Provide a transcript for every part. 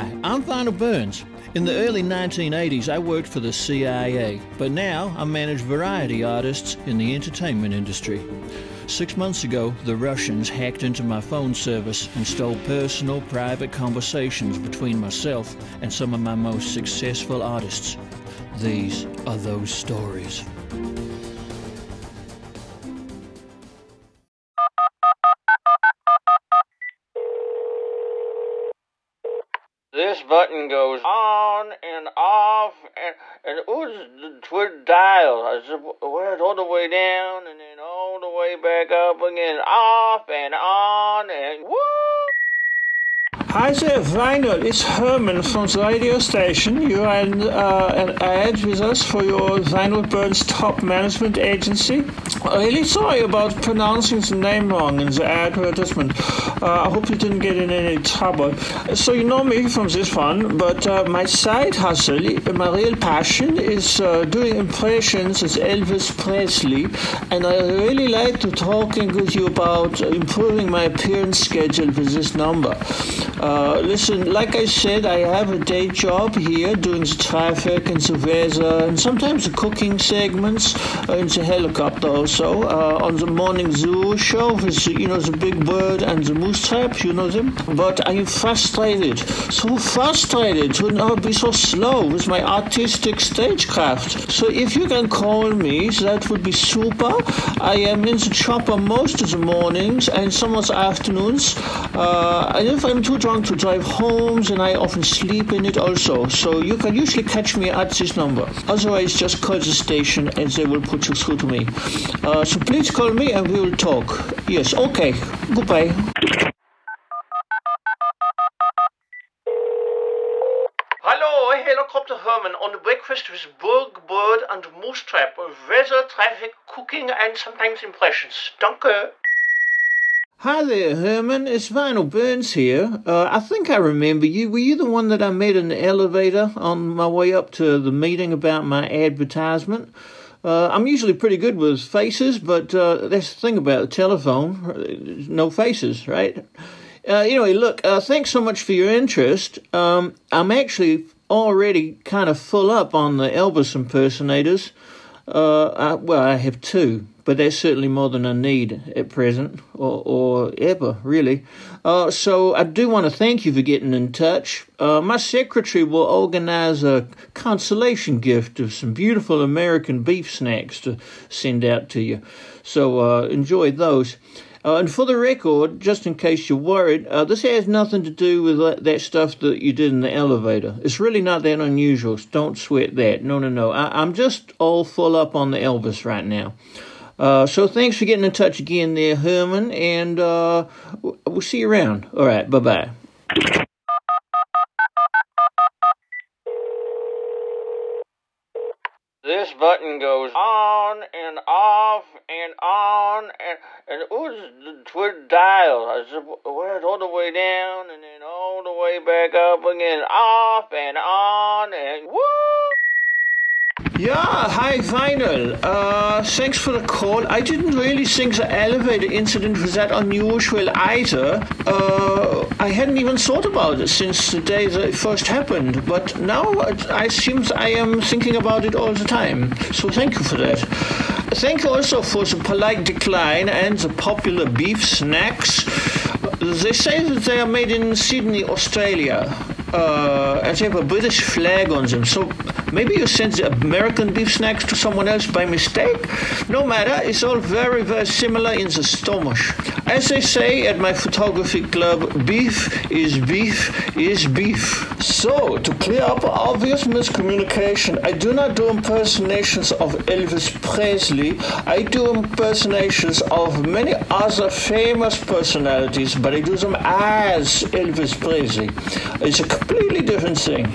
Hi, I'm Vinyl Burns. In the early 1980s, I worked for the CIA, but now I manage variety artists in the entertainment industry. Six months ago, the Russians hacked into my phone service and stole personal, private conversations between myself and some of my most successful artists. These are those stories. Button goes on and off, and and who's the twin dial? I it's all the way down, and then all the way back up again, off and on, and woo! Hi there, Vinyl. It's Herman from the radio station. You are an, uh, an ad with us for your Vinyl Burns top management agency. Really sorry about pronouncing the name wrong in the advertisement. Uh, I hope you didn't get in any trouble. So you know me from this one, but uh, my side hustle, my real passion, is uh, doing impressions as Elvis Presley, and I really like to talking with you about improving my appearance schedule with this number. Uh, listen, like I said, I have a day job here doing the traffic and the weather and sometimes the cooking segments in the helicopter also uh, on the morning zoo show with you know the big bird and the moose trap, you know them. But I'm frustrated, so frustrated to not be so slow with my artistic stagecraft. So if you can call me, that would be super. I am in the chopper most of the mornings and some of the afternoons. Uh, and if I'm too drunk to drive home, and I often sleep in it also. So you can usually catch me at this number. Otherwise, just call the station and they will put you through to me. Uh, so please call me and we will talk. Yes, okay. Goodbye. Hello, Helicopter Herman on the breakfast with Burg, Bird, and Moose Trap. Weather, traffic, cooking, and sometimes impressions. Danke. Hi there, Herman. It's Vinyl Burns here. Uh, I think I remember you. Were you the one that I met in the elevator on my way up to the meeting about my advertisement? Uh, I'm usually pretty good with faces, but uh, that's the thing about the telephone no faces, right? Uh, anyway, look, uh, thanks so much for your interest. Um, I'm actually already kind of full up on the Elvis impersonators. Uh, I, well, I have two, but that's certainly more than I need at present, or, or ever, really. Uh, so I do want to thank you for getting in touch. Uh, my secretary will organize a consolation gift of some beautiful American beef snacks to send out to you. So uh, enjoy those. Uh, and for the record, just in case you're worried, uh, this has nothing to do with that, that, stuff that you did in the elevator. It's really not that unusual. So don't sweat that. No, no, no. I, am just all full up on the Elvis right now. Uh, so thanks for getting in touch again there, Herman, and uh, we'll see you around. All right, bye bye. Button goes on and off and on and and who's the twin dial? I said, it's all the way down and then all the way back up again, off and on and woo! Yeah, hi Vinyl. Uh, thanks for the call. I didn't really think the elevator incident was that unusual either. Uh, I hadn't even thought about it since the day that it first happened, but now I seems I am thinking about it all the time. So thank you for that. Thank you also for the polite decline and the popular beef snacks. They say that they are made in Sydney, Australia. Uh, and they have a British flag on them. So maybe you sent the American beef snacks to someone else by mistake? No matter, it's all very, very similar in the stomach. As they say at my photography club, beef is beef is beef. So, to clear up obvious miscommunication, I do not do impersonations of Elvis Presley. I do impersonations of many other famous personalities, but I do them as Elvis Presley. It's a completely different thing.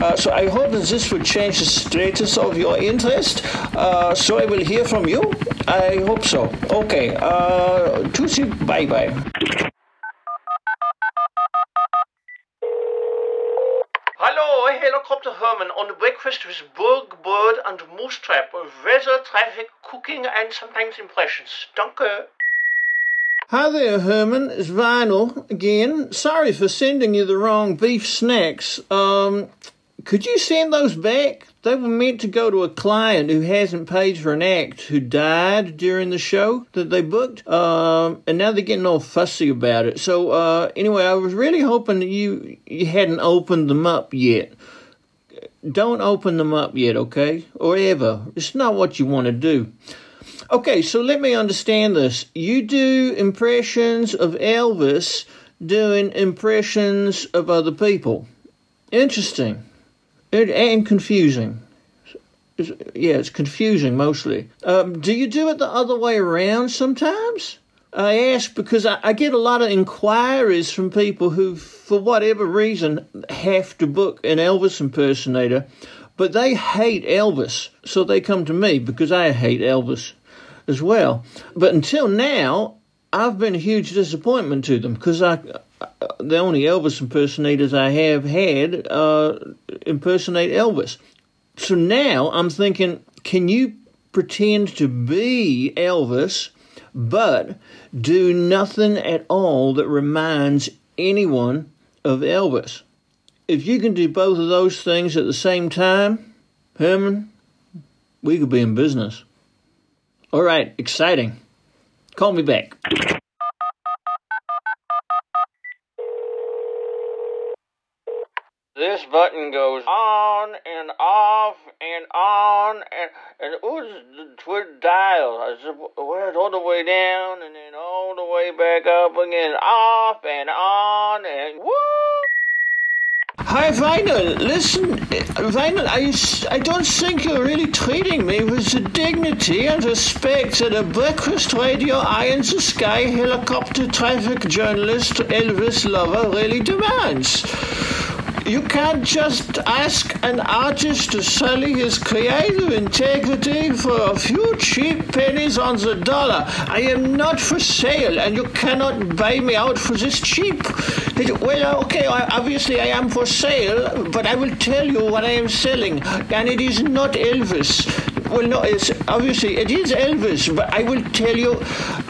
Uh, so I hope that this will change the status of your interest. Uh, so I will hear from you. I hope so. Okay. Uh, Tuesday. Bye bye. Hello, Helicopter Herman on the breakfast with Burg, Bird, and Moose Trap. Weather, traffic, cooking, and sometimes impressions. Danke. Hi there, Herman. It's Vinyl again. Sorry for sending you the wrong beef snacks. Um, could you send those back? They were meant to go to a client who hasn't paid for an act who died during the show that they booked. Um, and now they're getting all fussy about it. So, uh, anyway, I was really hoping that you, you hadn't opened them up yet. Don't open them up yet, okay? Or ever. It's not what you want to do. Okay, so let me understand this. You do impressions of Elvis doing impressions of other people. Interesting. And confusing. yeah, it's confusing mostly. Um, do you do it the other way around sometimes? I ask because I, I, get a lot of inquiries from people who, for whatever reason, have to book an Elvis impersonator, but they hate Elvis, so they come to me because I hate Elvis as well. But until now, I've been a huge disappointment to them because I, the only Elvis impersonators I have had uh, impersonate Elvis. So now I'm thinking, can you pretend to be Elvis, but do nothing at all that reminds anyone of Elvis? If you can do both of those things at the same time, Herman, we could be in business. All right, exciting. Call me back. This button goes on and off and on and and ooh, the Twitter dial. I just went all the way down and then all the way back up again, off and on and woo. Hi, Vinyl. Listen, Vinyl, I, I don't think you're really treating me with the dignity and respect that a breakfast radio eye in the sky helicopter traffic journalist Elvis lover really demands. You can't just ask an artist to sully his creative integrity for a few cheap pennies on the dollar. I am not for sale, and you cannot buy me out for this cheap. Well, uh, okay, obviously I am for sale, but I will tell you what I am selling, and it is not Elvis. Well, no, it's obviously it is Elvis, but I will tell you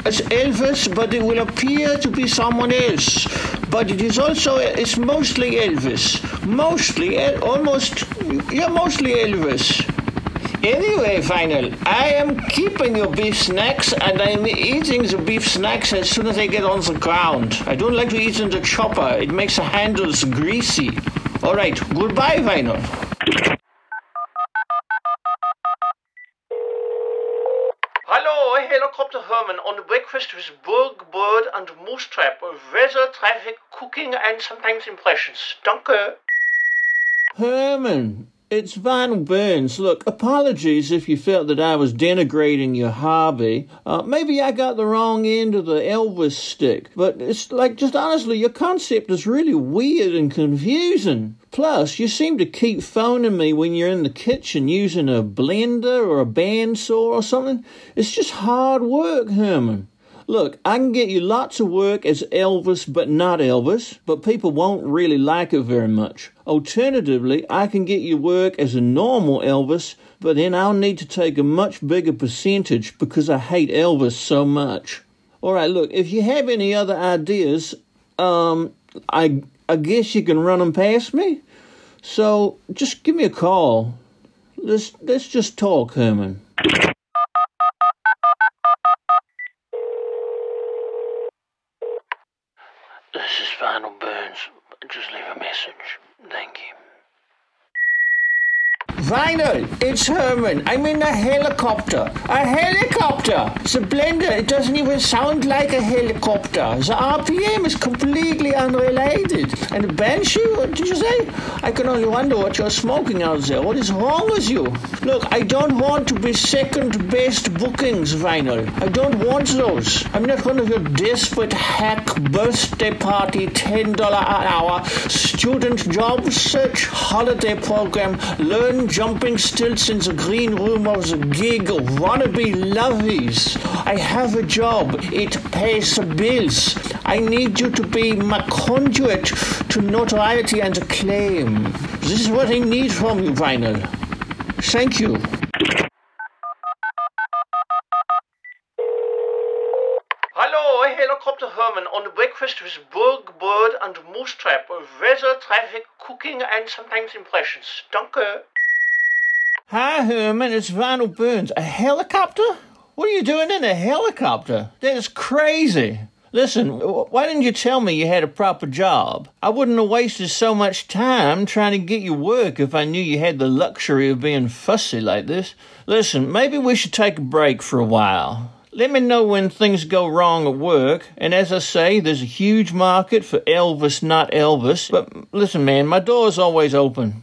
it's Elvis, but it will appear to be someone else. But it is also it's mostly Elvis, mostly almost yeah, mostly Elvis. Anyway, Vinyl, I am keeping your beef snacks and I'm eating the beef snacks as soon as I get on the ground. I don't like to eat in the chopper, it makes the handles greasy. Alright, goodbye, Vinyl. Helicopter Herman on breakfast with Burg, Bird and Moosetrap, weather, traffic, cooking and sometimes impressions. Danke. Herman, it's Vinyl Burns. Look, apologies if you felt that I was denigrating your hobby. Uh, maybe I got the wrong end of the Elvis stick, but it's like, just honestly, your concept is really weird and confusing. Plus, you seem to keep phoning me when you're in the kitchen using a blender or a bandsaw or something. It's just hard work, Herman. Look, I can get you lots of work as Elvis, but not Elvis, but people won't really like it very much. Alternatively, I can get you work as a normal Elvis, but then I'll need to take a much bigger percentage because I hate Elvis so much. All right, look, if you have any other ideas, um, I I guess you can run them past me. So just give me a call. Let's let's just talk, Herman. This is Vinyl Burns. Just leave a message. Thank you. Vinyl, it's Herman. I'm in a helicopter. A helicopter! The blender, it doesn't even sound like a helicopter. The RPM is completely unrelated. And the Banshee, did you say? I can only wonder what you're smoking out there. What is wrong with you? Look, I don't want to be second best bookings, Vinyl. I don't want those. I'm not one of your desperate hack birthday party $10 an hour student job search holiday program learn jumping stilts in the green room of the gig wannabe lovies. I have a job. It pays the bills. I need you to be my conduit to notoriety and acclaim. This is what I need from you, Vinyl. Thank you. Hello, helicopter Herman on the breakfast with bug, bird, and moose trap, weather, traffic, cooking, and sometimes impressions. Danke. Hi, Herman. It's Vinyl Burns. A helicopter? What are you doing in a helicopter? That is crazy. Listen, why didn't you tell me you had a proper job? I wouldn't have wasted so much time trying to get you work if I knew you had the luxury of being fussy like this. Listen, maybe we should take a break for a while. Let me know when things go wrong at work. And as I say, there's a huge market for Elvis, not Elvis. But listen, man, my door's always open.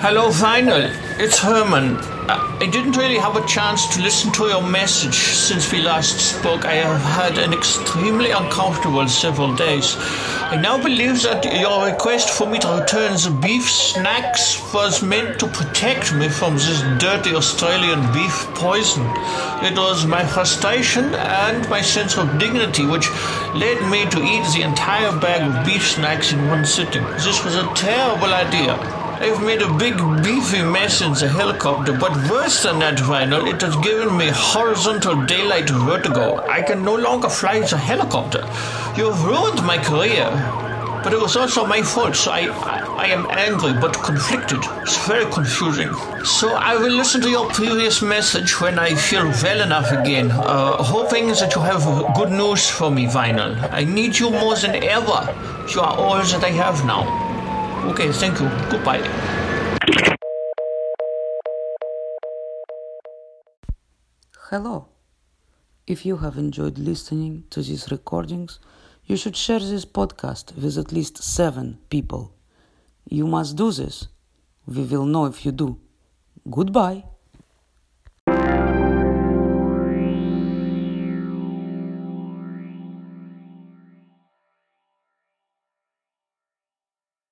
Hello, Vinyl. It's Herman. Uh, I didn't really have a chance to listen to your message since we last spoke. I have had an extremely uncomfortable several days. I now believe that your request for me to return the beef snacks was meant to protect me from this dirty Australian beef poison. It was my frustration and my sense of dignity which led me to eat the entire bag of beef snacks in one sitting. This was a terrible idea. I've made a big beefy mess in the helicopter, but worse than that, Vinyl, it has given me horizontal daylight vertigo. I can no longer fly the helicopter. You have ruined my career. But it was also my fault, so I, I, I am angry but conflicted. It's very confusing. So I will listen to your previous message when I feel well enough again, uh, hoping that you have good news for me, Vinyl. I need you more than ever. You are all that I have now. Okay, thank you. Goodbye. Hello. If you have enjoyed listening to these recordings, you should share this podcast with at least seven people. You must do this. We will know if you do. Goodbye.